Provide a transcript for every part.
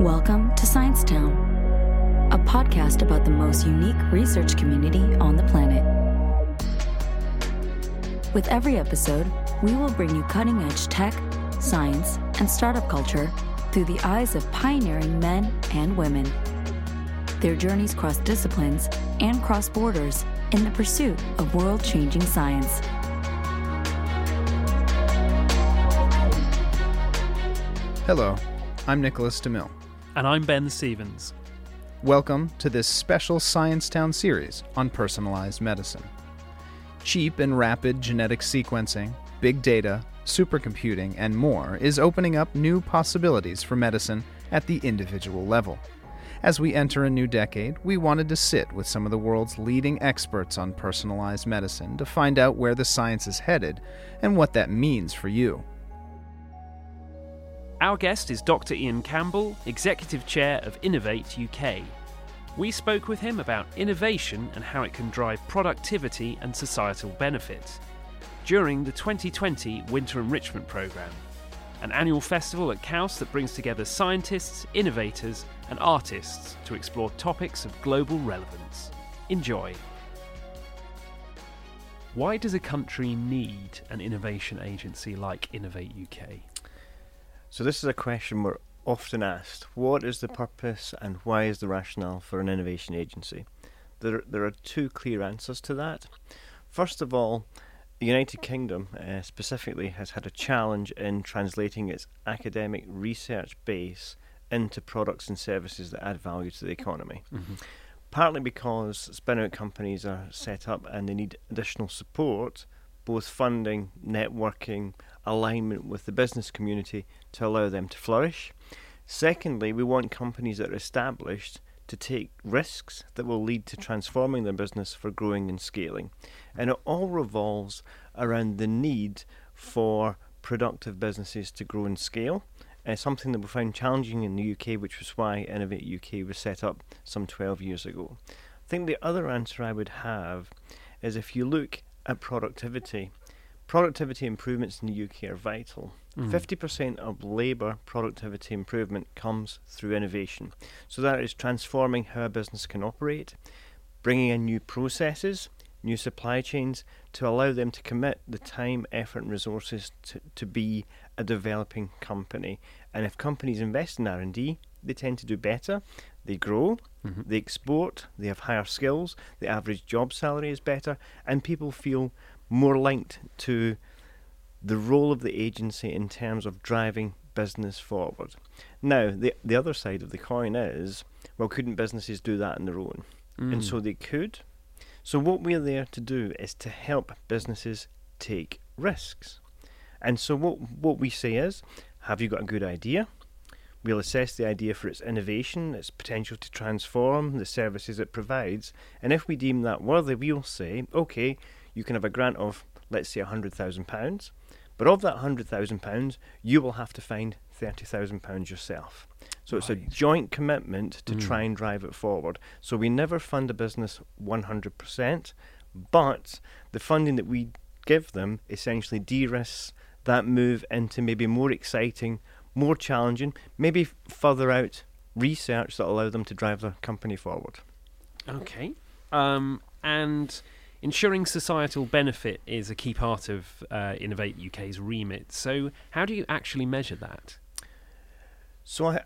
Welcome to ScienceTown, a podcast about the most unique research community on the planet. With every episode, we will bring you cutting edge tech, science, and startup culture through the eyes of pioneering men and women. Their journeys cross disciplines and cross borders in the pursuit of world changing science. Hello, I'm Nicholas DeMille. And I'm Ben Stevens. Welcome to this special Science Town series on personalized medicine. Cheap and rapid genetic sequencing, big data, supercomputing, and more is opening up new possibilities for medicine at the individual level. As we enter a new decade, we wanted to sit with some of the world's leading experts on personalized medicine to find out where the science is headed and what that means for you. Our guest is Dr. Ian Campbell, Executive Chair of Innovate UK. We spoke with him about innovation and how it can drive productivity and societal benefits during the 2020 Winter Enrichment Programme, an annual festival at KAUST that brings together scientists, innovators, and artists to explore topics of global relevance. Enjoy. Why does a country need an innovation agency like Innovate UK? So this is a question we're often asked. What is the purpose and why is the rationale for an innovation agency? There, there are two clear answers to that. First of all, the United Kingdom uh, specifically has had a challenge in translating its academic research base into products and services that add value to the economy. Mm-hmm. Partly because spin out companies are set up and they need additional support, both funding, networking, alignment with the business community to allow them to flourish. Secondly, we want companies that are established to take risks that will lead to transforming their business for growing and scaling. And it all revolves around the need for productive businesses to grow and scale. Uh, something that we found challenging in the UK, which was why Innovate UK was set up some 12 years ago. I think the other answer I would have is if you look at productivity, productivity improvements in the UK are vital. Mm. 50% of labour productivity improvement comes through innovation. So that is transforming how a business can operate, bringing in new processes, new supply chains to allow them to commit the time, effort, and resources to, to be a developing company. And if companies invest in R&D, they tend to do better. They grow, mm-hmm. they export, they have higher skills, the average job salary is better, and people feel more linked to the role of the agency in terms of driving business forward. Now, the the other side of the coin is, well, couldn't businesses do that on their own? Mm. And so they could. So what we're there to do is to help businesses take risks. And so what what we say is, have you got a good idea? We'll assess the idea for its innovation, its potential to transform the services it provides, and if we deem that worthy, we'll say, okay, you can have a grant of, let's say, £100,000. But of that £100,000, you will have to find £30,000 yourself. So right. it's a joint commitment to mm. try and drive it forward. So we never fund a business 100%, but the funding that we give them essentially de risks that move into maybe more exciting, more challenging, maybe further out research that allow them to drive their company forward. Okay. Um, and Ensuring societal benefit is a key part of uh, Innovate UK's remit. So, how do you actually measure that? So, I,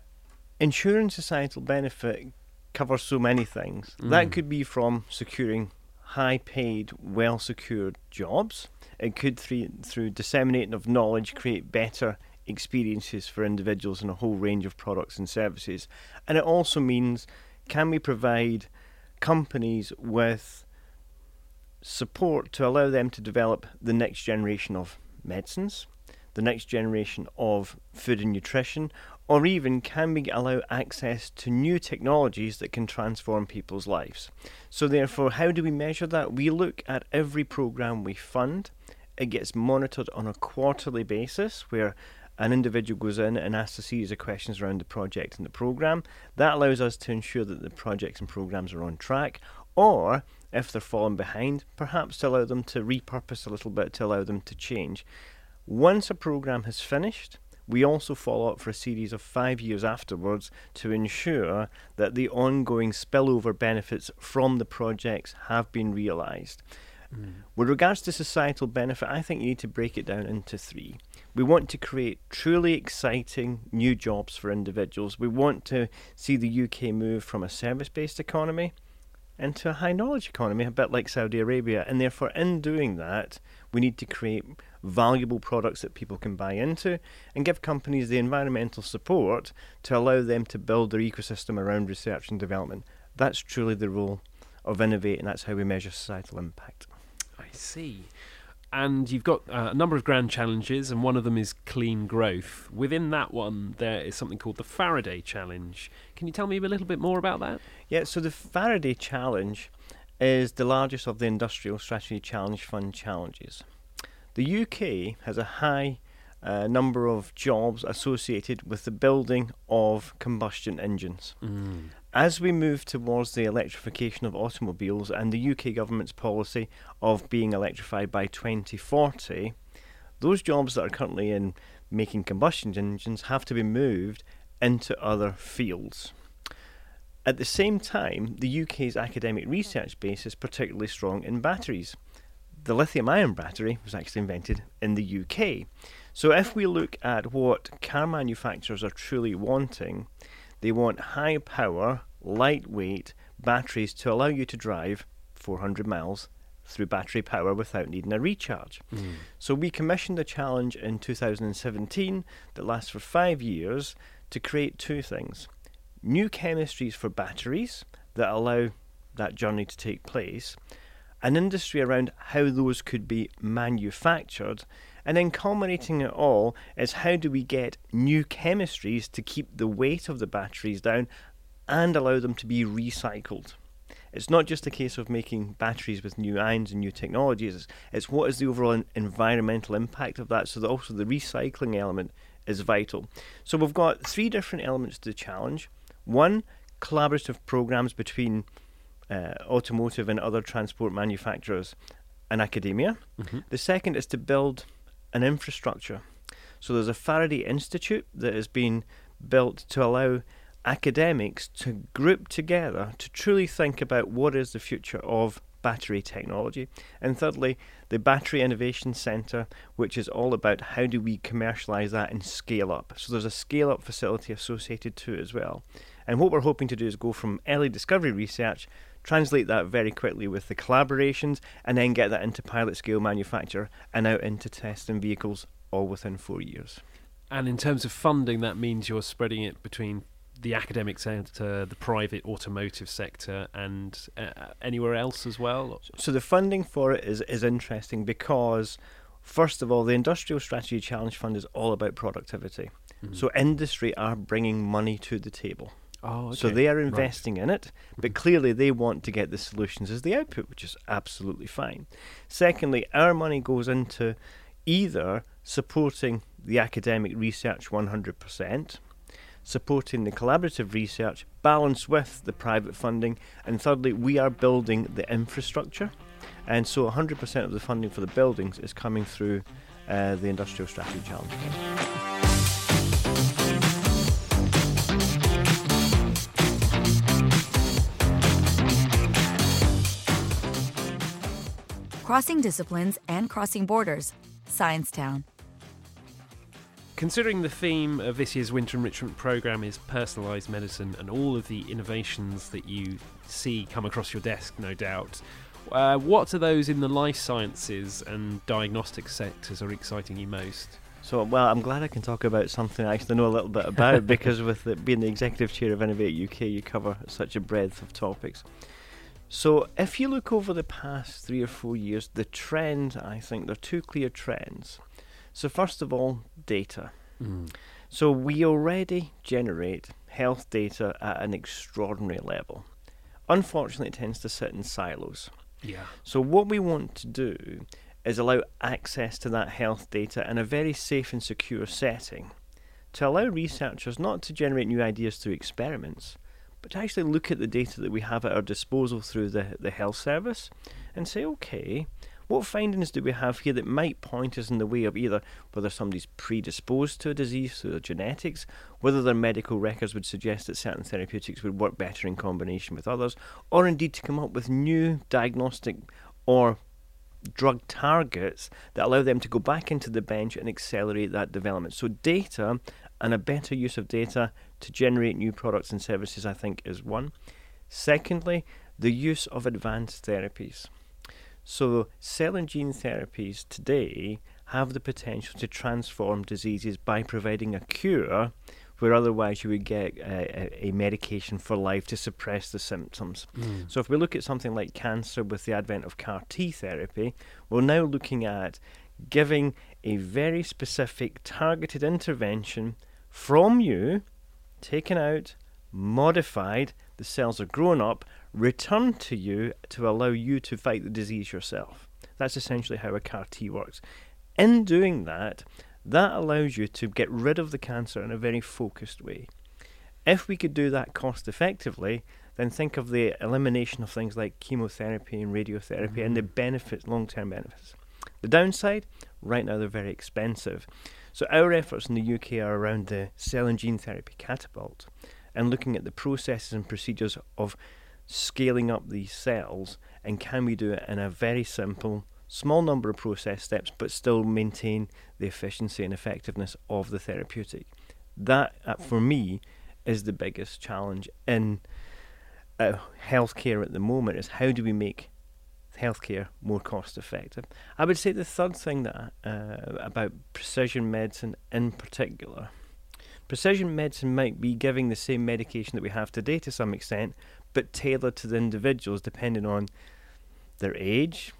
ensuring societal benefit covers so many things. Mm. That could be from securing high paid, well secured jobs. It could, through, through disseminating of knowledge, create better experiences for individuals in a whole range of products and services. And it also means can we provide companies with support to allow them to develop the next generation of medicines, the next generation of food and nutrition, or even can we allow access to new technologies that can transform people's lives? So, therefore, how do we measure that? We look at every program we fund. It gets monitored on a quarterly basis where an individual goes in and asks a series of questions around the project and the program. That allows us to ensure that the projects and programs are on track, or if they're falling behind, perhaps to allow them to repurpose a little bit to allow them to change. Once a program has finished, we also follow up for a series of five years afterwards to ensure that the ongoing spillover benefits from the projects have been realised. Mm. With regards to societal benefit, I think you need to break it down into three. We want to create truly exciting new jobs for individuals. We want to see the UK move from a service based economy into a high knowledge economy, a bit like Saudi Arabia. And therefore, in doing that, we need to create valuable products that people can buy into and give companies the environmental support to allow them to build their ecosystem around research and development. That's truly the role of Innovate, and that's how we measure societal impact. I see. And you've got uh, a number of grand challenges, and one of them is clean growth. Within that one, there is something called the Faraday Challenge. Can you tell me a little bit more about that? Yeah, so the Faraday Challenge is the largest of the Industrial Strategy Challenge Fund challenges. The UK has a high uh, number of jobs associated with the building of combustion engines. Mm. As we move towards the electrification of automobiles and the UK government's policy of being electrified by 2040, those jobs that are currently in making combustion engines have to be moved into other fields. At the same time, the UK's academic research base is particularly strong in batteries. The lithium ion battery was actually invented in the UK. So, if we look at what car manufacturers are truly wanting, they want high power, lightweight batteries to allow you to drive 400 miles through battery power without needing a recharge. Mm. So we commissioned a challenge in 2017 that lasts for five years to create two things new chemistries for batteries that allow that journey to take place, an industry around how those could be manufactured, and then culminating it all is how do we get new chemistries to keep the weight of the batteries down and allow them to be recycled. It's not just a case of making batteries with new ions and new technologies, it's, it's what is the overall environmental impact of that, so that also the recycling element is vital. So we've got three different elements to the challenge. One, collaborative programs between uh, automotive and other transport manufacturers and academia. Mm-hmm. The second is to build an infrastructure. So there's a Faraday Institute that has been built to allow academics to group together to truly think about what is the future of battery technology. And thirdly, the Battery Innovation Centre, which is all about how do we commercialise that and scale up. So there's a scale up facility associated to it as well. And what we're hoping to do is go from early discovery research, translate that very quickly with the collaborations, and then get that into pilot scale manufacture and out into test and vehicles all within four years. And in terms of funding, that means you're spreading it between the academic sector, the private automotive sector, and uh, anywhere else as well? So the funding for it is, is interesting because, first of all, the Industrial Strategy Challenge Fund is all about productivity. Mm-hmm. So industry are bringing money to the table. Oh, okay. So they are investing right. in it, but mm-hmm. clearly they want to get the solutions as the output, which is absolutely fine. Secondly, our money goes into either supporting the academic research 100%, supporting the collaborative research, balanced with the private funding, and thirdly, we are building the infrastructure. And so 100% of the funding for the buildings is coming through uh, the Industrial Strategy Challenge. Crossing disciplines and crossing borders, Science Town. Considering the theme of this year's winter enrichment program is personalised medicine and all of the innovations that you see come across your desk, no doubt, uh, what are those in the life sciences and diagnostic sectors are exciting you most? So, well, I'm glad I can talk about something I actually know a little bit about because with the, being the executive chair of Innovate UK, you cover such a breadth of topics. So, if you look over the past three or four years, the trend, I think there are two clear trends. So, first of all, data. Mm. So, we already generate health data at an extraordinary level. Unfortunately, it tends to sit in silos. Yeah. So, what we want to do is allow access to that health data in a very safe and secure setting to allow researchers not to generate new ideas through experiments, but to actually look at the data that we have at our disposal through the, the health service and say, okay, What findings do we have here that might point us in the way of either whether somebody's predisposed to a disease through their genetics, whether their medical records would suggest that certain therapeutics would work better in combination with others, or indeed to come up with new diagnostic or drug targets that allow them to go back into the bench and accelerate that development. So, data and a better use of data to generate new products and services, I think, is one. Secondly, the use of advanced therapies. So, cell and gene therapies today have the potential to transform diseases by providing a cure where otherwise you would get a, a, medication for life to suppress the symptoms. Mm. So, if we look at something like cancer with the advent of CAR T therapy, we're now looking at giving a very specific targeted intervention from you, taken out, modified, the cells are grown up, returned to you to allow you to fight the disease yourself. That's essentially how a CAR T works. In doing that, that allows you to get rid of the cancer in a very focused way. If we could do that cost effectively, then think of the elimination of things like chemotherapy and radiotherapy mm-hmm. and the mm-hmm. benefits, long term benefits. The downside, right now they're very expensive. So our efforts in the UK are around the cell and gene therapy catapult and looking at the processes and procedures of scaling up these cells and can we do it in a very simple small number of process steps but still maintain the efficiency and effectiveness of the therapeutic that uh, for me is the biggest challenge in uh, healthcare at the moment is how do we make healthcare more cost effective i would say the third thing that uh, about precision medicine in particular Precision medicine might be giving the same medication that we have today to some extent, but tailored to the individuals depending on their age,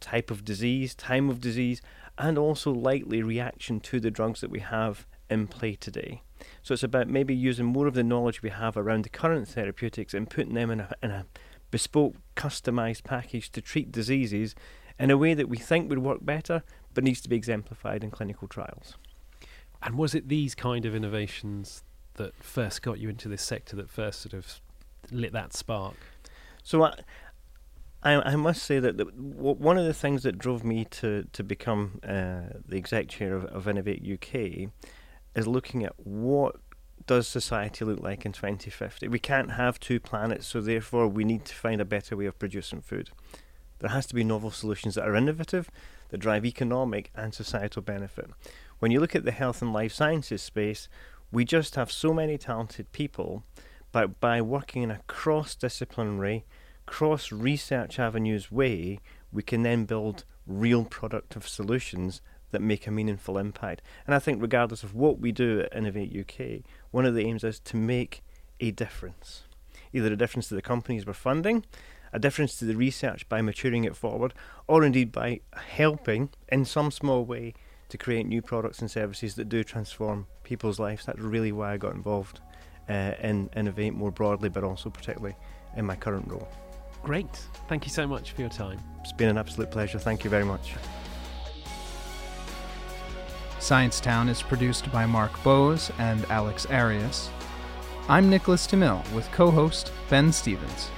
type of disease, time of disease, and also likely reaction to the drugs that we have in play today. So it's about maybe using more of the knowledge we have around the current therapeutics and putting them in a, in a bespoke, customized package to treat diseases in a way that we think would work better, but needs to be exemplified in clinical trials. And was it these kind of innovations that first got you into this sector that first sort of lit that spark? So I, I, I must say that the, w- one of the things that drove me to to become uh, the exec chair of, of Innovate UK is looking at what does society look like in 2050. We can't have two planets, so therefore we need to find a better way of producing food. There has to be novel solutions that are innovative, that drive economic and societal benefit when you look at the health and life sciences space, we just have so many talented people, but by working in a cross disciplinary, cross research avenues way, we can then build real productive solutions that make a meaningful impact. And I think, regardless of what we do at Innovate UK, one of the aims is to make a difference. Either a difference to the companies we're funding, a difference to the research by maturing it forward, or indeed by helping in some small way to create new products and services that do transform people's lives. That's really why I got involved uh, in Innovate more broadly, but also particularly in my current role. Great. Thank you so much for your time. It's been an absolute pleasure. Thank you very much. Science Town is produced by Mark Bowes and Alex Arias. I'm Nicholas DeMille with co host Ben Stevens.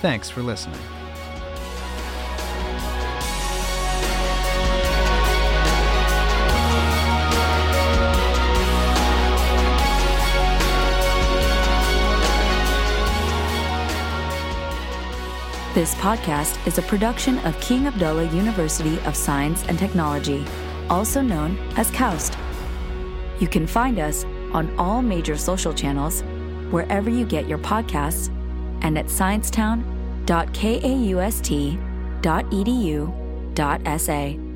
Thanks for listening. This podcast is a production of King Abdullah University of Science and Technology, also known as KAUST. You can find us on all major social channels, wherever you get your podcasts, and at sciencetown.kaust.edu.sa.